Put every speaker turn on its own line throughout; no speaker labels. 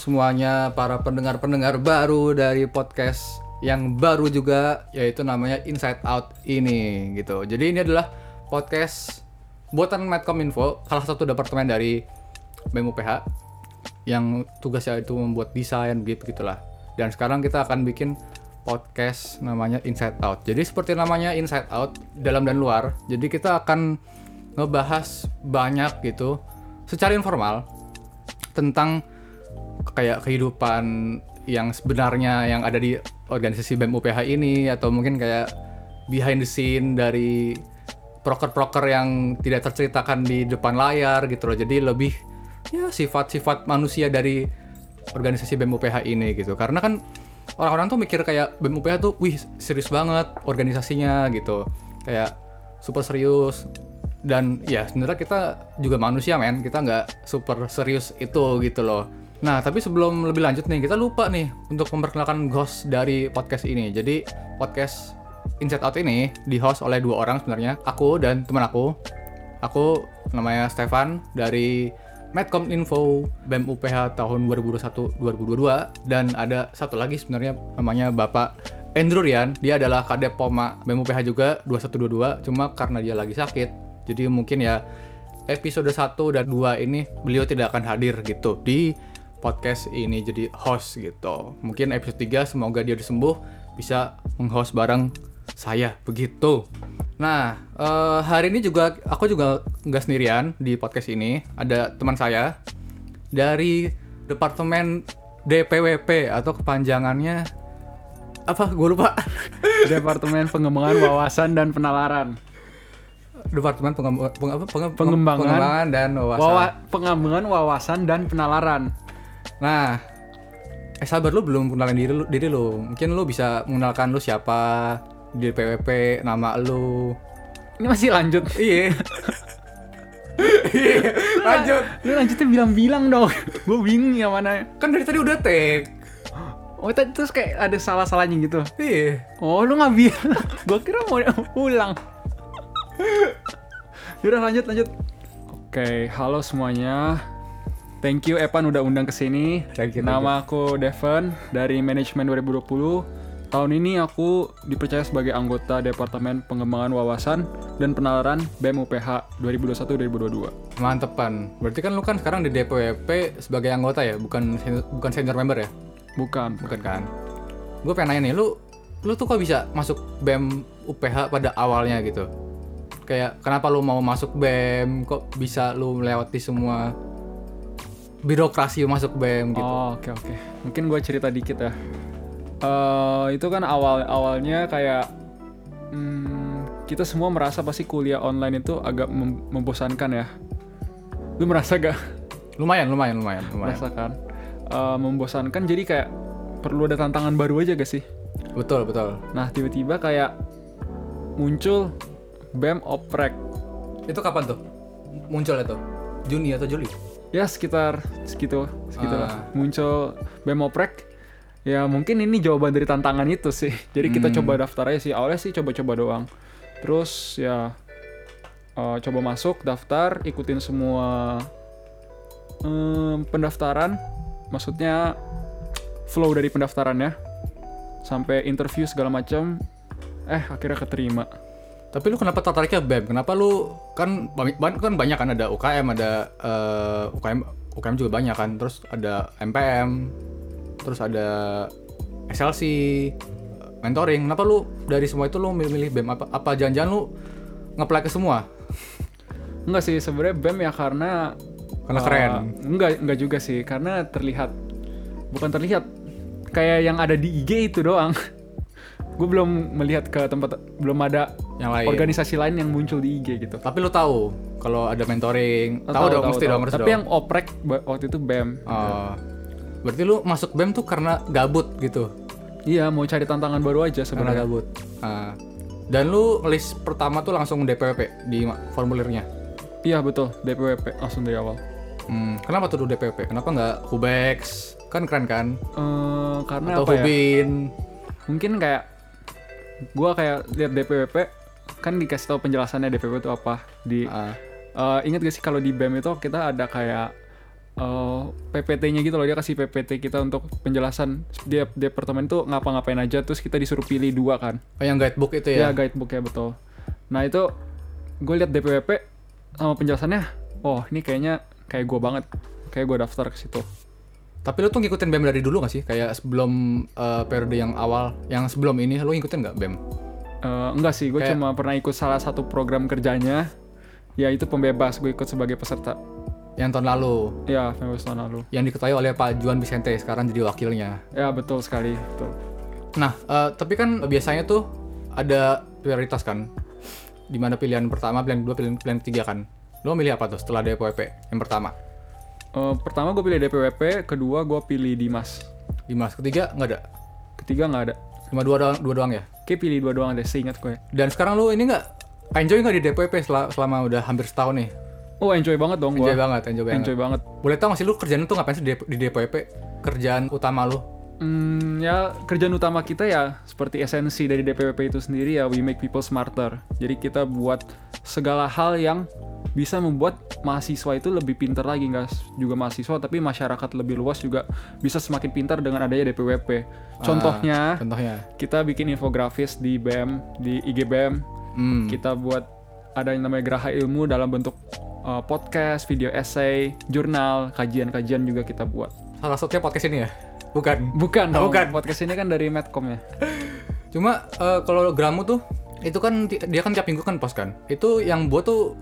semuanya para pendengar-pendengar baru dari podcast yang baru juga yaitu namanya Inside Out ini gitu. Jadi ini adalah podcast buatan Medcominfo, salah satu departemen dari BEM UPH yang tugasnya itu membuat desain gitu gitulah. Dan sekarang kita akan bikin podcast namanya Inside Out. Jadi seperti namanya Inside Out, dalam dan luar. Jadi kita akan ngebahas banyak gitu secara informal tentang kayak kehidupan yang sebenarnya yang ada di organisasi BEM UPH ini atau mungkin kayak behind the scene dari proker-proker yang tidak terceritakan di depan layar gitu loh. Jadi lebih ya sifat-sifat manusia dari organisasi BEM UPH ini gitu. Karena kan orang-orang tuh mikir kayak BEM UPH tuh wih serius banget organisasinya gitu. Kayak super serius dan ya sebenarnya kita juga manusia men kita nggak super serius itu gitu loh nah tapi sebelum lebih lanjut nih kita lupa nih untuk memperkenalkan host dari podcast ini. Jadi podcast Inside Out ini di host oleh dua orang sebenarnya aku dan teman aku. Aku namanya Stefan dari Medcom Info BEM UPH tahun 2021-2022 dan ada satu lagi sebenarnya namanya Bapak Andrew Rian. Dia adalah kadep Poma BEM UPH juga 2122 cuma karena dia lagi sakit jadi mungkin ya episode 1 dan 2 ini beliau tidak akan hadir gitu. Di podcast ini jadi host gitu. Mungkin episode 3 semoga dia disembuh bisa menghost bareng saya begitu. Nah, uh, hari ini juga aku juga nggak sendirian di podcast ini. Ada teman saya dari Departemen DPWP atau kepanjangannya apa? Gue lupa.
Departemen Pengembangan Wawasan dan Penalaran.
Departemen Pengem peng apa? Penge
pengembangan,
pengembangan dan wawasan.
Wawa pengembangan wawasan dan penalaran.
Nah, eh sabar lu belum kenalin diri lu, diri lu. Mungkin lu bisa mengenalkan lu siapa di PWP, nama lu.
Ini masih lanjut.
Iya. Iya, lanjut.
Lu lanjutnya bilang-bilang dong. Gue bingung ya mana.
Kan dari tadi udah take.
Oh, tadi terus kayak ada salah-salahnya gitu.
Iya.
Oh, lu nggak bilang. Gue kira mau ulang. Yaudah lanjut lanjut. Oke, halo semuanya. Thank you Evan udah undang ke sini. Nama aku Devon dari manajemen 2020. Tahun ini aku dipercaya sebagai anggota Departemen Pengembangan Wawasan dan Penalaran BEM UPH 2021-2022.
Mantepan. Berarti kan lu kan sekarang di DPWP sebagai anggota ya, bukan bukan senior member ya?
Bukan.
Bukan kan? Gue pengen nanya nih, lu lu tuh kok bisa masuk BEM UPH pada awalnya gitu? kayak kenapa lu mau masuk BEM kok bisa lu melewati semua birokrasi masuk BEM gitu
oh oke okay, oke okay. mungkin gue cerita dikit ya uh, itu kan awal awalnya kayak hmm, kita semua merasa pasti kuliah online itu agak mem membosankan ya lu merasa gak
lumayan lumayan lumayan lumayan
merasakan uh, membosankan jadi kayak perlu ada tantangan baru aja gak sih
betul betul
nah tiba-tiba kayak muncul BEM oprek.
Itu kapan tuh? Muncul itu? Juni atau Juli?
Ya sekitar segitu, segitu uh. lah. Ah. Muncul BEM oprek. Ya mungkin ini jawaban dari tantangan itu sih. Jadi kita hmm. coba daftar aja sih. Awalnya sih coba-coba doang. Terus ya uh, coba masuk, daftar, ikutin semua um, pendaftaran. Maksudnya flow dari pendaftarannya sampai interview segala macam. Eh akhirnya keterima.
Tapi lu kenapa tertariknya BEM? Kenapa lu kan kan banyak kan ada UKM, ada uh, eh, UKM UKM juga banyak kan. Terus ada MPM, terus ada SLC, mentoring. Kenapa lu dari semua itu lu milih-milih BEM? Apa apa jangan-jangan lu ngeplay ke semua?
Enggak sih, sebenarnya BEM ya karena
karena uh, keren.
Enggak, enggak juga sih, karena terlihat bukan terlihat kayak yang ada di IG itu doang. gue belum melihat ke tempat belum ada
yang lain.
organisasi lain yang muncul di IG gitu.
Tapi lu tahu kalau ada mentoring, tahu, tahu dong tahu, mesti tahu. dong.
Tapi
dong.
yang oprek waktu itu BEM.
Oh. Berarti lu masuk BEM tuh karena gabut gitu.
Iya, mau cari tantangan baru aja sebenarnya.
gabut. Uh. Dan lu list pertama tuh langsung DPWP di formulirnya.
Iya betul, DPWP langsung dari awal.
Hmm, kenapa tuh DPWP? Kenapa nggak Hubex? Kan keren kan?
Uh, karena
Atau
apa ya?
Hubin.
Ya? Mungkin kayak gue kayak lihat DPWP kan dikasih tahu penjelasannya DPWP itu apa di uh. Uh, ingat gak sih kalau di BEM itu kita ada kayak eh, PPT-nya gitu loh dia kasih PPT kita untuk penjelasan dia departemen tuh ngapa-ngapain aja terus kita disuruh pilih dua kan
Oh, yang guidebook itu
ya
ya?
guidebook ya betul nah itu gue liat DPWP sama penjelasannya oh ini kayaknya kayak gue banget kayak gue daftar ke situ
Tapi lu tuh ngikutin BEM dari dulu gak sih? Kayak sebelum eh, periode yang awal, yang sebelum ini lu ngikutin nggak BEM?
Eh, enggak sih gue
Kayak-
cuma pernah ikut salah satu program kerjanya ya itu pembebas gue ikut sebagai peserta
Yang tahun lalu,
ya pembebas tahun lalu
yang diketahui oleh Pak Juan Vicente, sekarang jadi wakilnya.
ya betul sekali betul
Nah, eh, tapi kan biasanya tuh ada prioritas kan? Di mana pilihan pertama, pilihan kedua, pilihan, pilihan ketiga kan? Lu milih apa tuh setelah DPWP yang pertama?
Eh, pertama gue pilih DPWP kedua gue pilih Dimas
Dimas, ketiga nggak ada?
ketiga nggak ada
Cuma dua doang, dua doang ya?
Kayak pilih dua doang deh seingat gue
Dan sekarang lu ini nggak enjoy nggak di DPWP selama, selama udah hampir setahun nih?
oh enjoy banget dong
Enjoy banget, enjoy banget.
enjoy banget
Boleh tau nggak sih lu kerjaan tuh ngapain sih di, DPWP? Kerjaan utama lu?
Hmm, ya kerjaan utama kita ya seperti esensi dari DPWP itu sendiri ya we make people smarter. Jadi kita buat segala hal yang bisa membuat mahasiswa itu lebih pintar lagi nggak juga mahasiswa tapi masyarakat lebih luas juga bisa semakin pintar dengan adanya DPWP. Contohnya
Contohnya?
kita bikin infografis di BEM di IGBM
Hmm.
kita buat ada yang namanya geraha ilmu dalam bentuk uh, podcast, video essay, jurnal, kajian-kajian juga kita buat.
Salah satunya podcast ini ya? Bukan.
Bukan
Oh,
dong,
bukan.
podcast ini kan dari Medcom ya.
Cuma eh, kalau Gramu tuh itu kan dia kan tiap minggu kan post kan. Itu yang buat tuh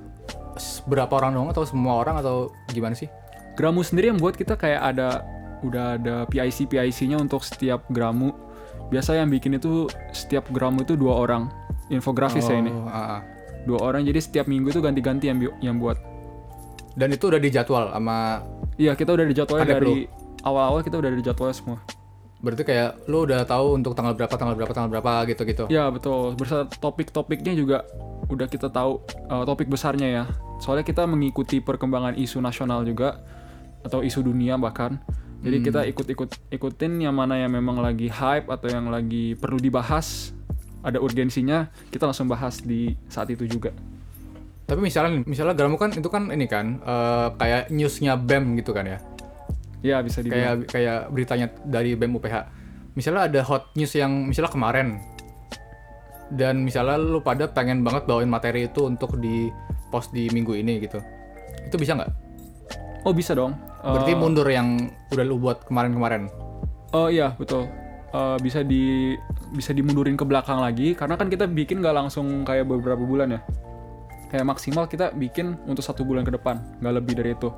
berapa orang dong atau semua orang atau gimana sih?
Gramu sendiri yang buat kita kayak ada udah ada PIC PIC-nya untuk setiap Gramu. Biasa yang bikin itu setiap Gramu itu dua orang infografis ya ini.
Oh, ah, ah.
Dua orang jadi setiap minggu itu ganti-ganti yang yang buat.
Dan itu udah dijadwal sama
Iya, kita udah dijadwalnya
Ada
dari awal-awal kita udah dijadwalnya semua.
berarti kayak lu udah tahu untuk tanggal berapa tanggal berapa tanggal berapa gitu-gitu.
Ya, betul. Bersama topik-topiknya juga udah kita tahu uh, topik besarnya ya. Soalnya kita mengikuti perkembangan isu nasional juga atau isu dunia bahkan. Jadi kita ikut-ikut ikutin yang mana yang memang lagi hype atau yang lagi perlu dibahas, ada urgensinya, kita langsung bahas di saat itu juga.
Tapi misalnya misalnya Gramu kan itu kan ini kan eh, kayak newsnya BEM gitu kan ya.
Ya, bisa dibilang.
Kayak kayak beritanya dari BEM UPH. Misalnya ada hot news yang misalnya kemarin dan misalnya lu pada pengen banget bawain materi itu untuk di post di minggu ini gitu. Itu bisa nggak?
Oh, bisa dong. Uh,
Berarti mundur yang udah lu buat kemarin-kemarin.
Oh iya betul. Eh, bisa di bisa dimundurin ke belakang lagi karena kan kita bikin nggak langsung kayak beberapa bulan ya. Kayak maksimal kita bikin untuk satu bulan ke depan, nggak lebih dari itu.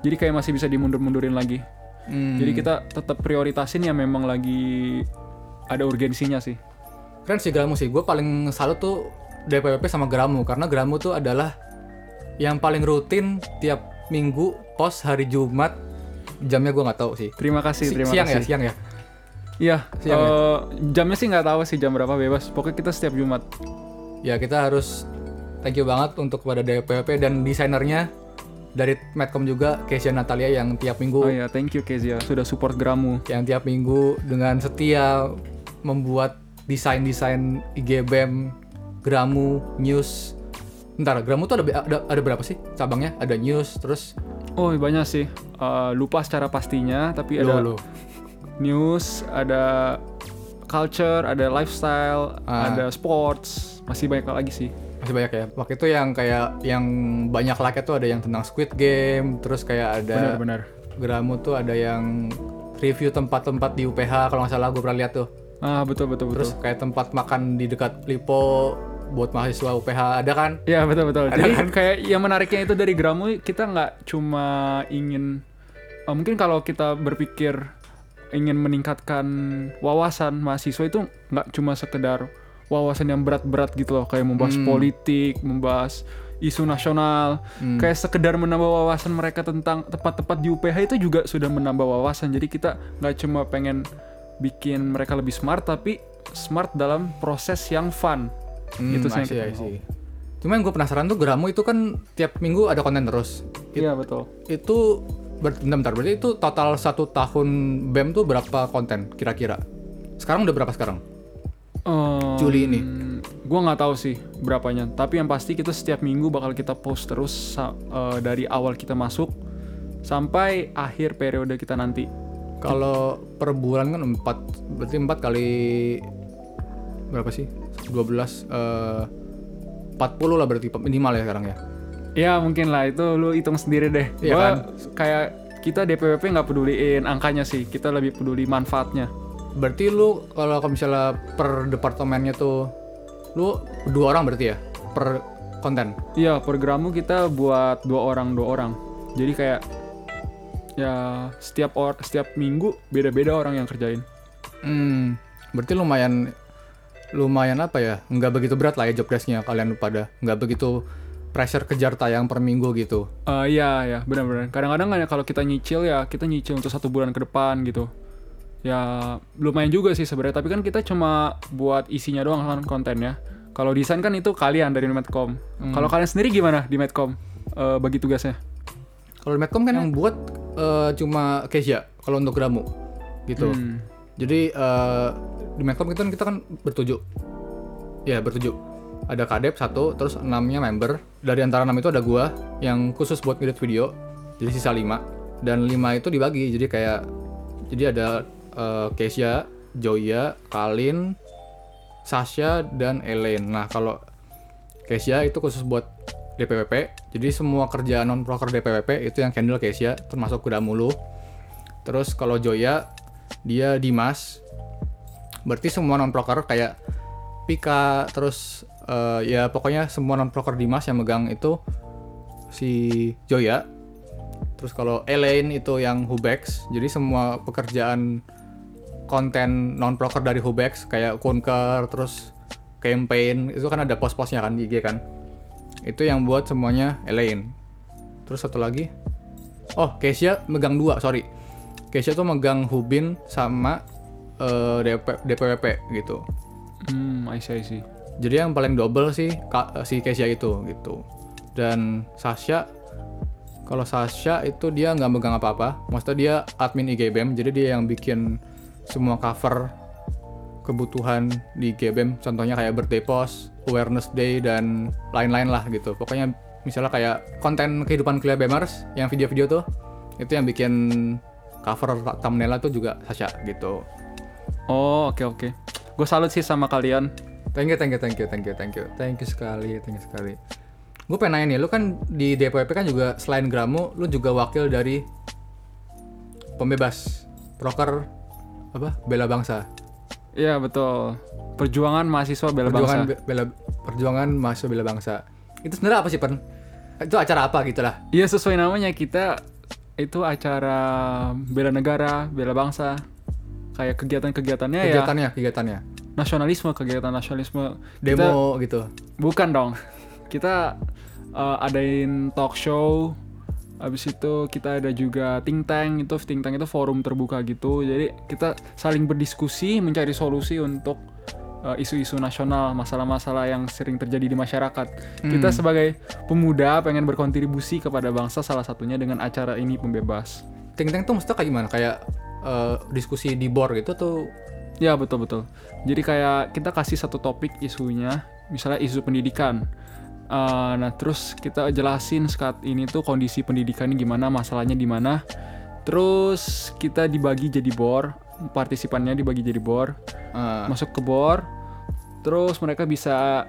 Jadi kayak masih bisa dimundur-mundurin lagi.
Hmm.
Jadi kita tetap prioritasin yang memang lagi ada urgensinya sih.
Keren sih Gramu sih. Gue paling salut tuh DPWP sama Gramu karena Gramu tuh adalah yang paling rutin tiap minggu post hari Jumat. Jamnya gue nggak tahu sih.
Terima kasih,
Si-
terima
siang
kasih.
ya, siang ya.
Iya,
Siang ya?
eh, jamnya sih nggak tahu sih jam berapa bebas. Pokoknya kita setiap Jumat.
Ya kita harus thank you banget untuk kepada DPWP dan desainernya dari Medcom juga Kesia Natalia yang tiap minggu
Oh iya, thank you Kezia sudah support Gramu.
yang tiap minggu dengan setia membuat desain-desain IGBM, Gramu, News. Bentar, Gramu tuh ada, ada ada berapa sih cabangnya? Ada News, terus
Oh banyak sih. Eh, lupa secara pastinya, tapi ada
Loh, loh.
news, ada culture, ada lifestyle,
Ah.
ada sports, masih banyak lagi sih.
Masih banyak ya. Waktu itu yang kayak yang banyak like tuh ada yang tentang Squid Game, terus kayak ada
Benar-benar.
Gramu tuh ada yang review tempat-tempat di UPH kalau nggak salah gue pernah lihat tuh.
Ah betul betul betul.
Terus kayak tempat makan di dekat Lipo buat mahasiswa UPH ada kan?
Ya betul betul.
Ada
Jadi
kan?
kayak yang menariknya itu dari Gramu kita nggak cuma ingin eh, mungkin kalau kita berpikir ingin meningkatkan wawasan mahasiswa itu nggak cuma sekedar wawasan yang berat-berat gitu loh kayak membahas
Hmm.
politik, membahas isu nasional,
Hmm.
kayak sekedar menambah wawasan mereka tentang tempat-tempat di UPH itu juga sudah menambah wawasan. Jadi kita nggak cuma pengen bikin mereka lebih smart tapi smart dalam proses yang fun.
Hmm,
Itu sih yang kita
I see. Cuman gue penasaran tuh Gramu itu kan tiap minggu ada konten terus. It-
Iya betul.
itu bentar, bentar, berarti itu total satu tahun BEM tuh berapa konten kira-kira? Sekarang udah berapa sekarang? Juli ini.
Gue nggak tahu sih berapanya. Tapi yang pasti kita setiap minggu bakal kita post terus eh, dari awal kita masuk sampai akhir periode kita nanti.
Kalau per bulan kan 4 berarti 4 kali berapa sih? 12 eh 40 lah berarti minimal ya sekarang ya.
Ya mungkin lah itu lu hitung sendiri deh.
Iya
Gua
kan?
kayak kita DPWP nggak peduliin angkanya sih, kita lebih peduli manfaatnya.
Berarti lu kalau misalnya per departemennya tuh lu dua orang berarti ya per konten.
Iya, programmu kita buat dua orang dua orang. Jadi kayak ya setiap or setiap minggu beda-beda orang yang kerjain.
Hmm, berarti lumayan lumayan apa ya? Nggak begitu berat lah ya job desk-nya kalian pada. Nggak begitu pressure kejar tayang per minggu gitu.
Eh iya ya benar-benar. Kadang-kadang kan ya kalau kita nyicil ya kita nyicil untuk satu bulan ke depan gitu. Ya lumayan juga sih sebenarnya. Tapi kan kita cuma buat isinya doang kan kontennya. Kalau desain kan itu kalian dari Medcom. Kalau kalian sendiri gimana di Medcom Eh, bagi tugasnya?
Kalau di Medcom kan yang buat eh, cuma Kesia kalau untuk Gramu gitu.
Hmm.
Jadi eh, di Medcom kita kan kita kan bertujuh. Ya, bertujuh. Ada kadep satu, terus enamnya member. Dari antara enam itu ada gua yang khusus buat ngedit video. Jadi sisa lima. Dan lima itu dibagi. Jadi kayak jadi ada eh, Kesia, Joya, Kalin, Sasha dan Elaine. Nah, kalau Kesia itu khusus buat DPWP. Jadi semua kerjaan non proker DPWP itu yang handle Kesia, termasuk kuda mulu. Terus kalau Joya dia Dimas. Berarti semua non proker kayak Pika terus eh, ya pokoknya semua non proker Dimas yang megang itu si Joya. Terus kalau Elaine itu yang Hubex. Jadi semua pekerjaan konten non proker dari Hubex kayak Kunker terus campaign itu kan ada pos-posnya kan di IG kan. Itu yang buat semuanya Elaine. Terus satu lagi Oh, Kesia megang dua, sorry. Kesia tuh megang Hubin sama eh, DP, DPWP gitu.
Hmm, I see, I see.
Jadi yang paling double sih si Kesia itu gitu. Dan Sasha kalau Sasha itu dia nggak megang apa-apa. Maksudnya dia admin IGBM, jadi dia yang bikin semua cover kebutuhan di IGBM. Contohnya kayak birthday post, awareness day dan lain-lain lah gitu. Pokoknya misalnya kayak konten kehidupan kuliah BMers yang video-video tuh itu yang bikin cover thumbnail tuh juga Sasha gitu.
Oh, oke oke. Gue salut sih sama kalian.
Thank you, thank you, thank you, thank you, thank you, thank you sekali, thank you sekali. Gue pengen nanya nih, lu kan di DPWP kan juga selain Gramu, lu juga wakil dari pembebas, proker apa? Bela bangsa,
Iya betul. Perjuangan mahasiswa bela
perjuangan
bangsa.
be- bela perjuangan mahasiswa bela bangsa. Itu sebenarnya apa sih, Pen? Itu acara apa gitu lah?
Iya sesuai namanya kita itu acara bela negara, bela bangsa. Kayak kegiatan-kegiatannya ya
Kegiatannya, kegiatannya.
nasionalisme, kegiatan nasionalisme. Kita-
Demo gitu.
bukan dong. Kita uh, adain talk show. Habis itu kita ada juga think tank itu think tank itu forum terbuka gitu. Jadi kita saling berdiskusi mencari solusi untuk uh, isu-isu nasional, masalah-masalah yang sering terjadi di masyarakat. Kita sebagai pemuda pengen berkontribusi kepada bangsa salah satunya dengan acara ini pembebas.
Think tank tuh maksudnya kayak gimana? Kayak eh, diskusi di board gitu tuh
Ya betul betul. Jadi kayak kita kasih satu topik isunya, misalnya isu pendidikan. Uh, nah terus kita jelasin saat ini tuh kondisi pendidikannya gimana, masalahnya di mana. Terus kita dibagi jadi bor, partisipannya dibagi jadi bor,
eh,
masuk ke bor. Terus mereka bisa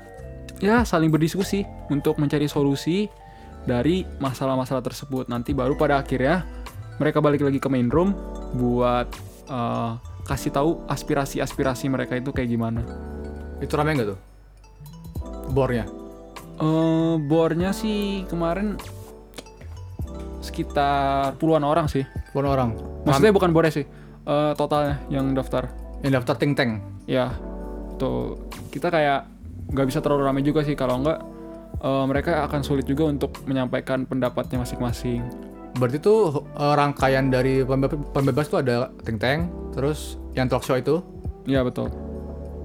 ya saling berdiskusi untuk mencari solusi dari masalah-masalah tersebut. Nanti baru pada akhirnya mereka balik lagi ke main room buat uh, kasih tahu aspirasi-aspirasi mereka itu kayak gimana.
itu rame nggak tuh? Bornya.
Eh bornya sih kemarin sekitar puluhan orang sih.
Puluhan orang.
Maksudnya bukan bornya sih, eh, totalnya yang daftar.
Yang daftar think tank.
Ya, tuh kita kayak nggak bisa terlalu ramai juga sih kalau nggak eh, mereka akan sulit juga untuk menyampaikan pendapatnya masing-masing.
Berarti tuh eh, rangkaian dari pembe- pembebas tuh ada think tank, terus yang talk show itu
Iya betul.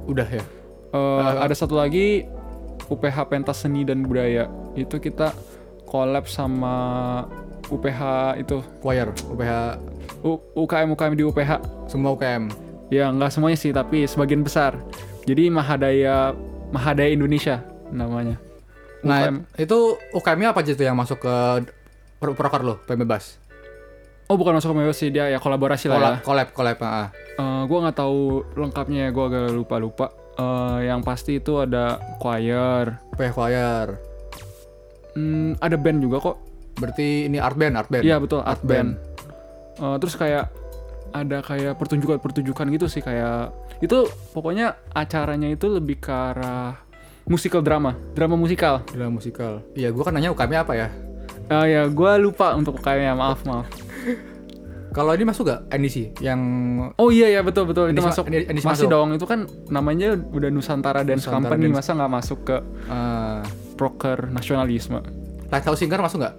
udah ya.
Eh, ada satu lagi UPH Pentas Seni dan Budaya itu kita collab sama UPH itu
Choir, UPH,
U- UKM UKM di UPH
semua UKM.
Ya nggak semuanya sih, tapi sebagian besar. Jadi Mahadaya Mahadaya Indonesia namanya.
Nah,
UKM.
itu UKM-nya apa aja tuh yang masuk ke pro- proker lo, pembebas?
Oh bukan masuk Pembebas sih dia ya kolaborasi lah ya.
Collab, collab, ah.
Eh, gue nggak tahu lengkapnya, gue agak lupa Eh, yang pasti itu ada choir,
PH Choir.
Hmm, ada band juga kok.
Berarti ini art band, art band.
Iya betul art,
Art
band. Eh, terus kayak ada kayak pertunjukan-pertunjukan gitu sih kayak itu pokoknya acaranya itu lebih ke arah musical drama, drama musikal.
Film musikal. Iya, gua kan nanya UKM apa ya?
Eh ya gue lupa untuk kayaknya maaf maaf.
Kalau ini masuk gak NDC yang
Oh iya ya betul betul itu
Ini
masuk
ini
masih
masuk.
dong itu kan namanya udah Nusantara Dance
Nusantara
Company
Dance.
masa nggak masuk ke
uh,
proker nasionalisme
Lighthouse Singer masuk nggak?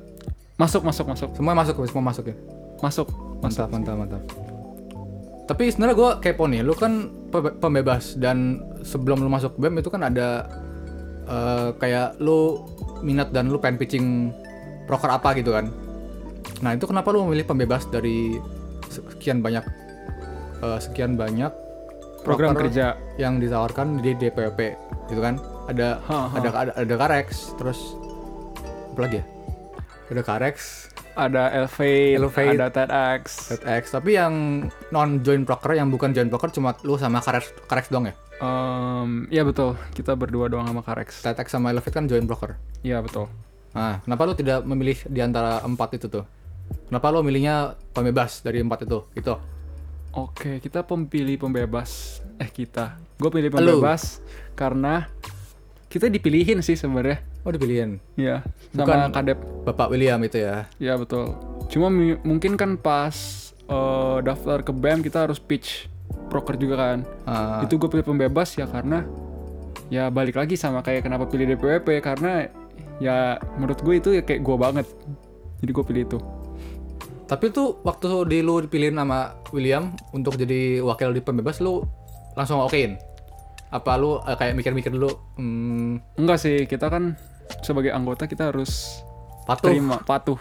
masuk masuk masuk
Semua masuk, semua masuk ya.
masuk
Mantap, mantap, mantap. Tapi sebenarnya gue kepo nih, lu kan pe- pembebas dan sebelum lu masuk BEM itu kan ada eh, kayak lu minat dan lu pengen pitching proker apa gitu kan. Nah itu kenapa lu memilih pembebas dari sekian banyak eh, sekian banyak
program kerja
yang ditawarkan di DPP gitu kan? Ada
Ha, ha.
ada ada ada Karex, terus apa lagi ya? Ada Karex,
ada Elevate,
Elevate.
ada TEDx
TEDx, tapi yang non join broker yang bukan join broker cuma lu sama Karex Karex dong ya?
Em, ya betul kita berdua doang sama Karex
TEDx sama Elevate kan join broker.
iya betul
Nah, kenapa lu tidak memilih di antara empat itu tuh? Kenapa lu milihnya pembebas dari empat itu? Gitu.
oke kita pemilih pembebas eh kita gue pilih pembebas karena kita dipilihin sih sebenarnya
Oh, dipilihin.
ya sama
Bukan-
kadep
Bapak William itu ya.
Ya betul. Cuma mungkin kan pas eh, daftar ke BEM kita harus pitch proker juga kan.
Ah,
Itu gue pilih pembebas ya karena ya balik lagi sama kayak kenapa pilih DPWP karena ya menurut gue itu ya kayak gue banget. Jadi gue pilih itu.
Tapi tuh waktu di lu dipilihin sama William untuk jadi wakil di pembebas lu langsung okein. Apa lu eh, kayak mikir-mikir dulu hmm,
Enggak sih, kita kan sebagai anggota kita harus
patuh.
terima patuh.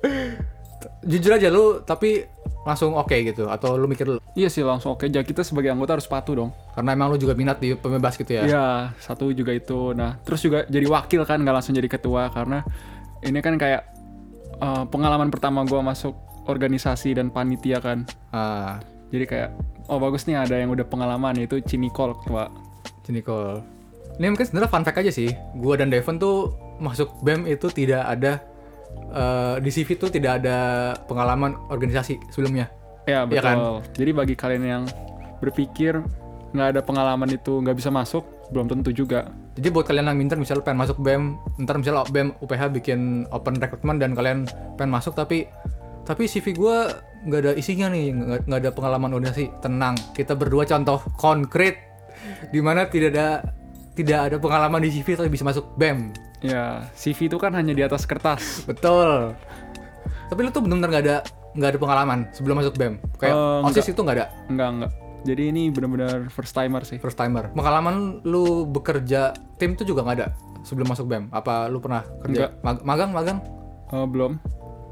Jujur aja lu tapi langsung oke gitu atau lu mikir dulu
Iya sih langsung oke. Jadi kita sebagai anggota harus patuh dong.
karena emang lu juga minat di pembebas gitu ya.
Iya, satu juga itu. Nah, terus juga jadi wakil kan, nggak langsung jadi ketua karena ini kan kayak uh, pengalaman pertama gua masuk organisasi dan panitia kan.
Ah,
Jadi kayak, oh bagus nih ada yang udah pengalaman yaitu Cinikol ketua.
Cinikol. Ini mungkin sebenarnya fun fact aja sih. Gua dan Devon tuh masuk BEM itu tidak ada eh, di CV tuh tidak ada pengalaman organisasi sebelumnya.
Ya
Iya kan?
betul. Jadi bagi kalian yang berpikir nggak ada pengalaman itu nggak bisa masuk, belum tentu juga.
Jadi buat kalian yang minter misalnya pengen masuk BEM, ntar misalnya BEM UPH bikin open recruitment dan kalian pengen masuk tapi tapi CV gua nggak ada isinya nih, nggak nggak ada pengalaman organisasi. Tenang, kita berdua contoh konkret di mana tidak ada tidak ada pengalaman di CV tapi bisa masuk BEM.
Ya, CV itu kan hanya di atas kertas.
Betul. Tapi lu tuh benar-benar nggak ada nggak ada pengalaman sebelum masuk BEM. Kayak
Eh,
OSIS itu nggak ada
Enggak, enggak. Jadi ini benar-benar first timer sih.
first timer. Pengalaman lu bekerja tim tuh juga nggak ada sebelum masuk BEM. Apa lu pernah kerja mag- magang magang?
Eh, belum.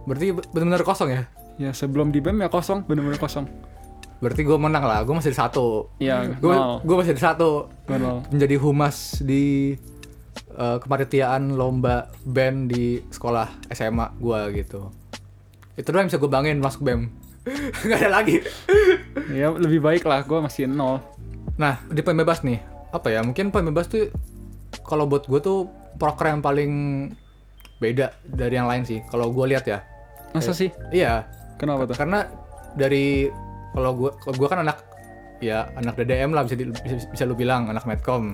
Berarti benar-benar kosong ya?
Ya sebelum di BEM ya kosong, bener-bener kosong.
Berarti gue menang lah. Gue masih di satu.
Iya,
Gue gue masih di satu.
Nol.
Menjadi humas di eh, kepanitiaan lomba BEM di sekolah SMA gue gitu. Itu doang yang bisa gue bangin masuk BEM. Gak ada lagi.
Ya lebih baik lah, gue masih nol.
Nah, di pembebas nih, apa ya? Mungkin pembebas tuh kalau buat gue tuh proker yang paling beda dari yang lain sih. Kalau gue lihat ya.
Masa sih?
Iya,
Kenapa tuh?
karena dari kalau gue kalau gue kan anak ya anak DDM lah bisa di- bisa, bisa lu bilang anak Medcom.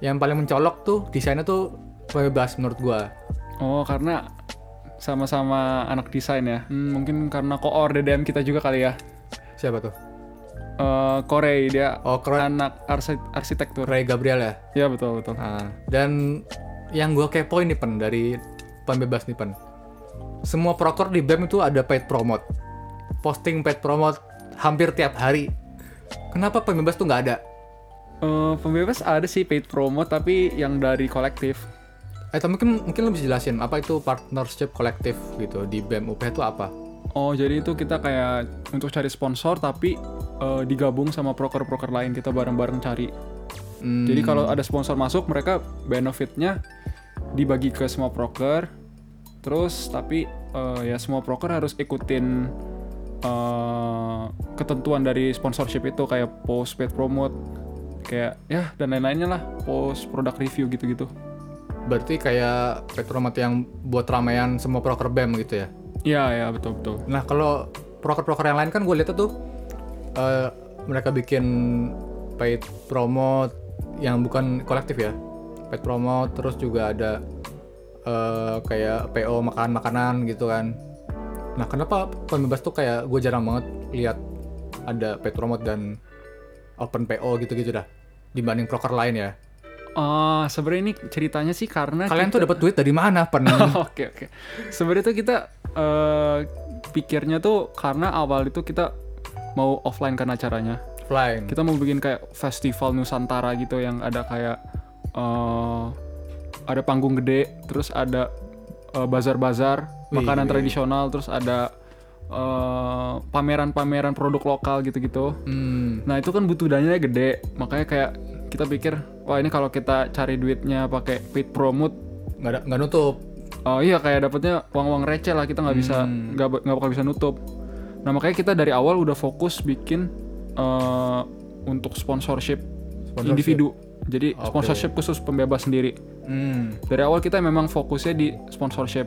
Yang paling mencolok tuh desainnya tuh pembebas menurut gue.
Oh, karena sama-sama anak desain ya. Hmm, mungkin karena koor DDM kita juga kali ya.
Siapa tuh?
Eh Korei dia
Oh, keren.
anak arsi- arsitektur.
Ray Gabriel ya.
Ya betul betul.
Nah, dan yang gue kepoin nih pen dari pembebas nih pen. Semua proker di BEM itu ada paid promote. Posting paid promote hampir tiap hari. Kenapa pembebas tuh nggak ada?
Eh, pembebas ada sih paid promo tapi yang dari kolektif.
Eh, tapi mungkin mungkin lo bisa jelasin apa itu partnership kolektif gitu di BEM UPH itu apa?
Oh, jadi itu kita kayak untuk cari sponsor tapi eh, digabung sama proker-proker lain kita bareng-bareng cari.
Hmm,
Jadi kalau ada sponsor masuk, mereka benefitnya dibagi ke semua proker. terus tapi eh, ya semua broker harus ikutin eh, ketentuan dari sponsorship itu kayak post paid promote kayak ya dan lain-lainnya lah post product review gitu-gitu
Berarti kayak Petromat yang buat ramean semua proker BEM gitu ya.
Iya ya betul betul
Nah, kalau proker-proker yang lain kan gue lihat tuh eh, mereka bikin paid promote yang bukan kolektif ya. Paid promote terus juga ada eh, kayak PO makan makanan gitu kan. Nah, kenapa pembebas tuh kayak gue jarang banget lihat ada paid promote dan open PO gitu-gitu dah dibanding proker lain ya.
Ah, sebenarnya ini ceritanya sih karena
Kalian tuh dapat duit dari mana, Pen?
Oke oke. Sebenarnya tuh kita eh, pikirnya tuh karena awal itu kita mau offline kan acaranya.
Flying.
Kita mau bikin kayak festival Nusantara gitu yang ada kayak eh, ada panggung gede, terus ada eh, bazar-bazar makanan
wih.
tradisional, terus ada eh, pameran-pameran produk lokal gitu-gitu.
Hmm.
Nah itu kan butuh dananya gede, makanya kayak kita pikir, wah ini kalau kita cari duitnya pakai paid promote
nggak ada nggak nutup.
Oh iya kayak dapetnya uang-uang receh lah kita nggak bisa
Hmm.
nggak nggak bakal bisa nutup. Nah makanya kita dari awal udah fokus bikin eh, untuk sponsorship,
Sponsorship.
individu. Jadi
Oke.
sponsorship khusus pembebas sendiri.
Hmm.
Dari awal kita memang fokusnya di sponsorship.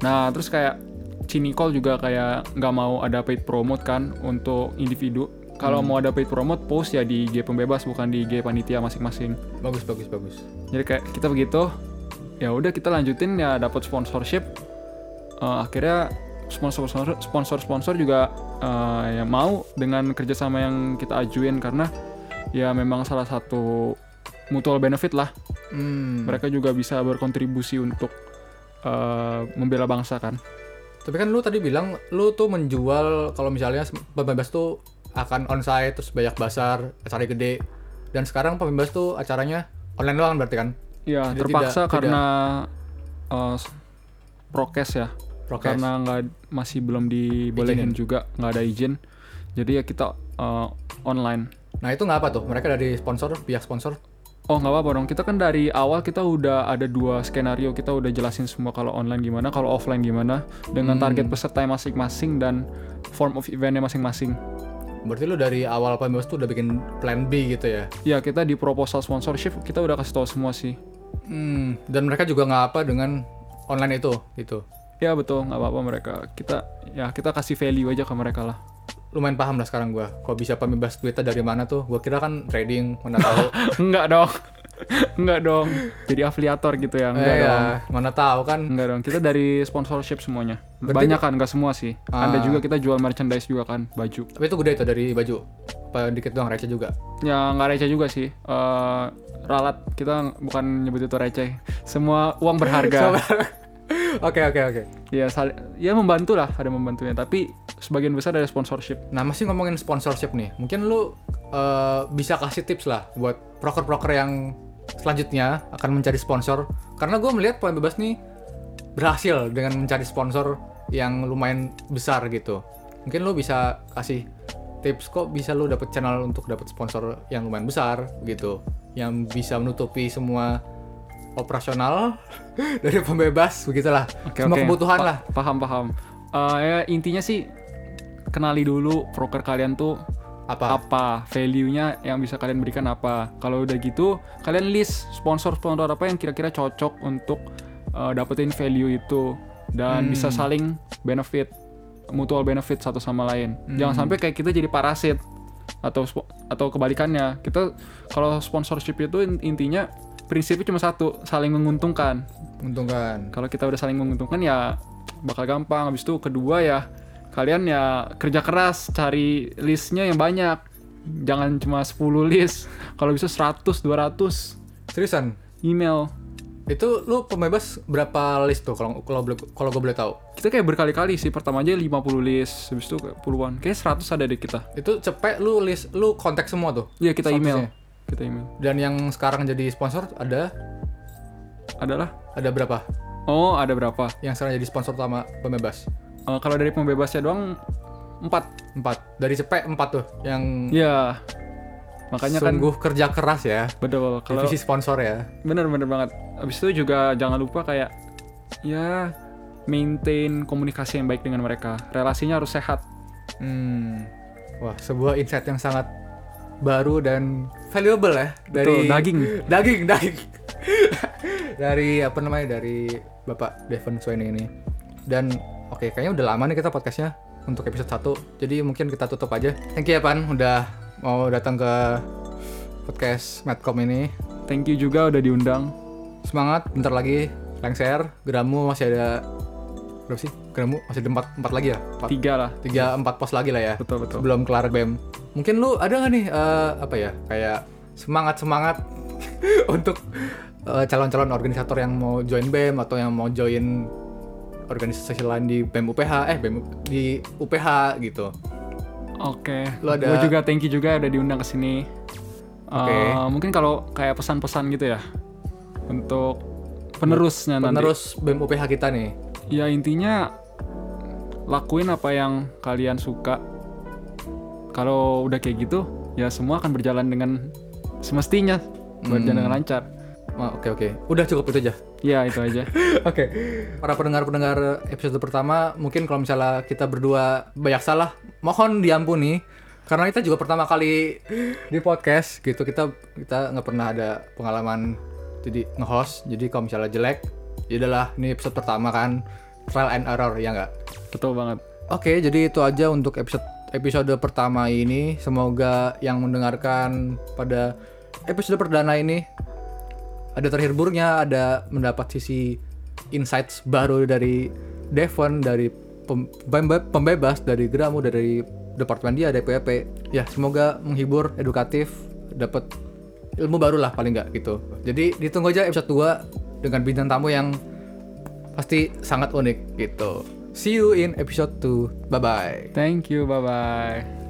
Nah terus kayak Cinicol juga kayak nggak mau ada paid promote kan untuk individu. Kalau
Hmm.
mau ada paid promote post ya di IG pembebas bukan di IG panitia masing-masing.
Bagus bagus bagus.
Jadi kayak kita begitu, ya udah kita lanjutin ya dapat sponsorship. Eh, akhirnya sponsor sponsor sponsor sponsor juga eh, yang mau dengan kerjasama yang kita ajuin karena ya memang salah satu mutual benefit lah.
Hmm.
Mereka juga bisa berkontribusi untuk eh, membela bangsa kan.
Tapi kan lu tadi bilang lu tuh menjual kalau misalnya pembebas tuh akan onsite terus banyak basar, acara gede. Dan sekarang pembebas tuh acaranya online doang berarti kan?
Ya
Jadi
terpaksa
tidak-
karena eh, s- prokes ya.
Prokes.
karena nggak masih belum dibolehin
Izinin.
juga nggak ada izin jadi ya kita eh, online
Nah itu nggak apa tuh? Mereka dari sponsor, pihak sponsor.
oh nggak apa-apa dong kita kan dari awal kita udah ada dua skenario kita udah jelasin semua kalau online gimana kalau offline gimana dengan
Hmm.
target peserta masing-masing dan form of eventnya masing-masing
Berarti lu dari awal pembebas tuh udah bikin plan B gitu ya?
ya kita di proposal sponsorship kita udah kasih tahu semua sih
Hmm. Dan mereka juga nggak apa dengan online itu gitu.
ya betul nggak apa-apa mereka kita ya kita kasih value aja ke mereka lah
Lumayan paham lah sekarang gua. Kok bisa pembebas duitnya dari mana tuh? Gua kira kan trading, mana tahu.
Enggak dong. Enggak dong. Jadi afiliator gitu ya. Enggak
Eh,
dong.
ya, mana tahu kan?
Enggak dong. Kita dari sponsorship semuanya.
Berarti-
Banyak kan, enggak semua sih.
Ah.
Ada juga kita jual merchandise juga kan, baju.
Tapi itu gede itu dari baju. Apa dikit doang receh juga?
Ya nggak receh juga sih. Eh ralat kita bukan nyebut itu receh. Semua uang berharga.
Oke oke oke.
ya sal- ya membantu lah, ada membantunya. Tapi sebagian besar dari sponsorship.
Nah masih ngomongin sponsorship nih, mungkin lu eh, bisa kasih tips lah buat proker-proker yang selanjutnya akan mencari sponsor. Karena gue melihat poin bebas nih berhasil dengan mencari sponsor yang lumayan besar gitu. Mungkin lu bisa kasih tips kok bisa lu dapet channel untuk dapet sponsor yang lumayan besar gitu, yang bisa menutupi semua operasional dari pembebas begitulah.
Oke,
semua
oke.
kebutuhan
Pa-
lah.
Paham paham. Eh, ya intinya sih kenali dulu broker kalian tuh
Apa?
apa value-nya yang bisa kalian berikan apa. Kalau udah gitu, kalian list sponsor-sponsor apa yang kira-kira cocok untuk uh, dapetin value itu dan bisa saling benefit, mutual benefit satu sama lain. Jangan sampai kayak kita jadi parasit atau atau kebalikannya. Kita kalau sponsorship itu in- intinya prinsipnya cuma satu, saling menguntungkan.
Menguntungkan.
Kalau kita udah saling menguntungkan ya bakal gampang. Habis itu kedua ya kalian ya kerja keras cari listnya yang banyak. Jangan cuma 10 list. Kalau bisa 100, 200
Seriusan?
email.
Itu lu pembebas berapa list tuh kalau kalau kalau gue boleh tahu?
Kita kayak berkali-kali sih. Pertama aja 50 list, habis itu kayak puluhan. Kayak 100 ada di kita.
Itu cepet lu list lu kontak semua tuh.
Iya, kita email.
Statusnya.
Kita email.
Dan yang sekarang jadi sponsor ada
Adalah
ada berapa?
Oh, ada berapa?
Yang sekarang jadi sponsor utama pembebas?
Eh, kalau dari pembebasnya doang 4.
Empat. Dari cepet empat tuh yang
Iya. Makanya kan
sungguh kerja keras ya.
betul kalau
Divisi sponsor ya.
Bener bener banget. Abis itu juga jangan lupa kayak ya maintain komunikasi yang baik dengan mereka. Relasinya harus sehat.
Hmm. Wah, sebuah insight yang sangat baru dan valuable ya
Betul,
dari
daging.
daging, daging. dari apa namanya? Dari Bapak Devon Swain ini. Dan oke, kayaknya udah lama nih kita podcastnya untuk episode 1. Jadi mungkin kita tutup aja. Thank you ya Pan udah mau datang ke podcast Madcom ini.
Thank you juga udah diundang.
Semangat, bentar lagi lengser. Geramu masih ada berapa sih? Geramu masih ada empat, empat lagi ya? Empat,
Tiga lah.
tiga empat pos lagi lah ya.
Betul betul.
Sebelum kelar BEM. Mungkin lu ada nggak nih eh, apa ya kayak semangat semangat untuk eh, calon-calon organisator yang mau join BEM atau yang mau join organisasi lain di BEM UPH eh BEM di UPH gitu.
Oke.
Lu ada-
Gua juga thank you juga udah diundang ke sini.
Oke.
Eh, mungkin kalau kayak pesan-pesan gitu ya untuk penerusnya nanti.
Penerus BEM UPH kita nih.
Ya intinya lakuin apa yang kalian suka. Kalau udah kayak gitu, ya semua akan berjalan dengan semestinya, berjalan
Hmm.
dengan lancar.
Oh, Oke oke, udah cukup itu aja.
Ya itu aja.
Oke, para pendengar-pendengar episode pertama, mungkin kalau misalnya kita berdua banyak salah, mohon diampuni. Karena kita juga pertama kali di podcast gitu, kita kita nggak pernah ada pengalaman jadi nge-host. Jadi kalau misalnya jelek, ya udahlah, ini episode pertama kan, trial and error ya nggak.
Betul banget.
Oke, jadi itu aja untuk episode episode pertama ini. Semoga yang mendengarkan pada episode perdana ini ada terhiburnya, ada mendapat sisi insights baru dari Devon, dari pem- pembe- pembebas, dari Gramu, dari departemen dia, dari PWP. Ya, semoga menghibur, edukatif, dapat ilmu baru lah paling nggak gitu. Jadi ditunggu aja episode 2 dengan bintang tamu yang pasti sangat unik gitu. See you in episode 2. Bye bye.
Thank you. Bye bye.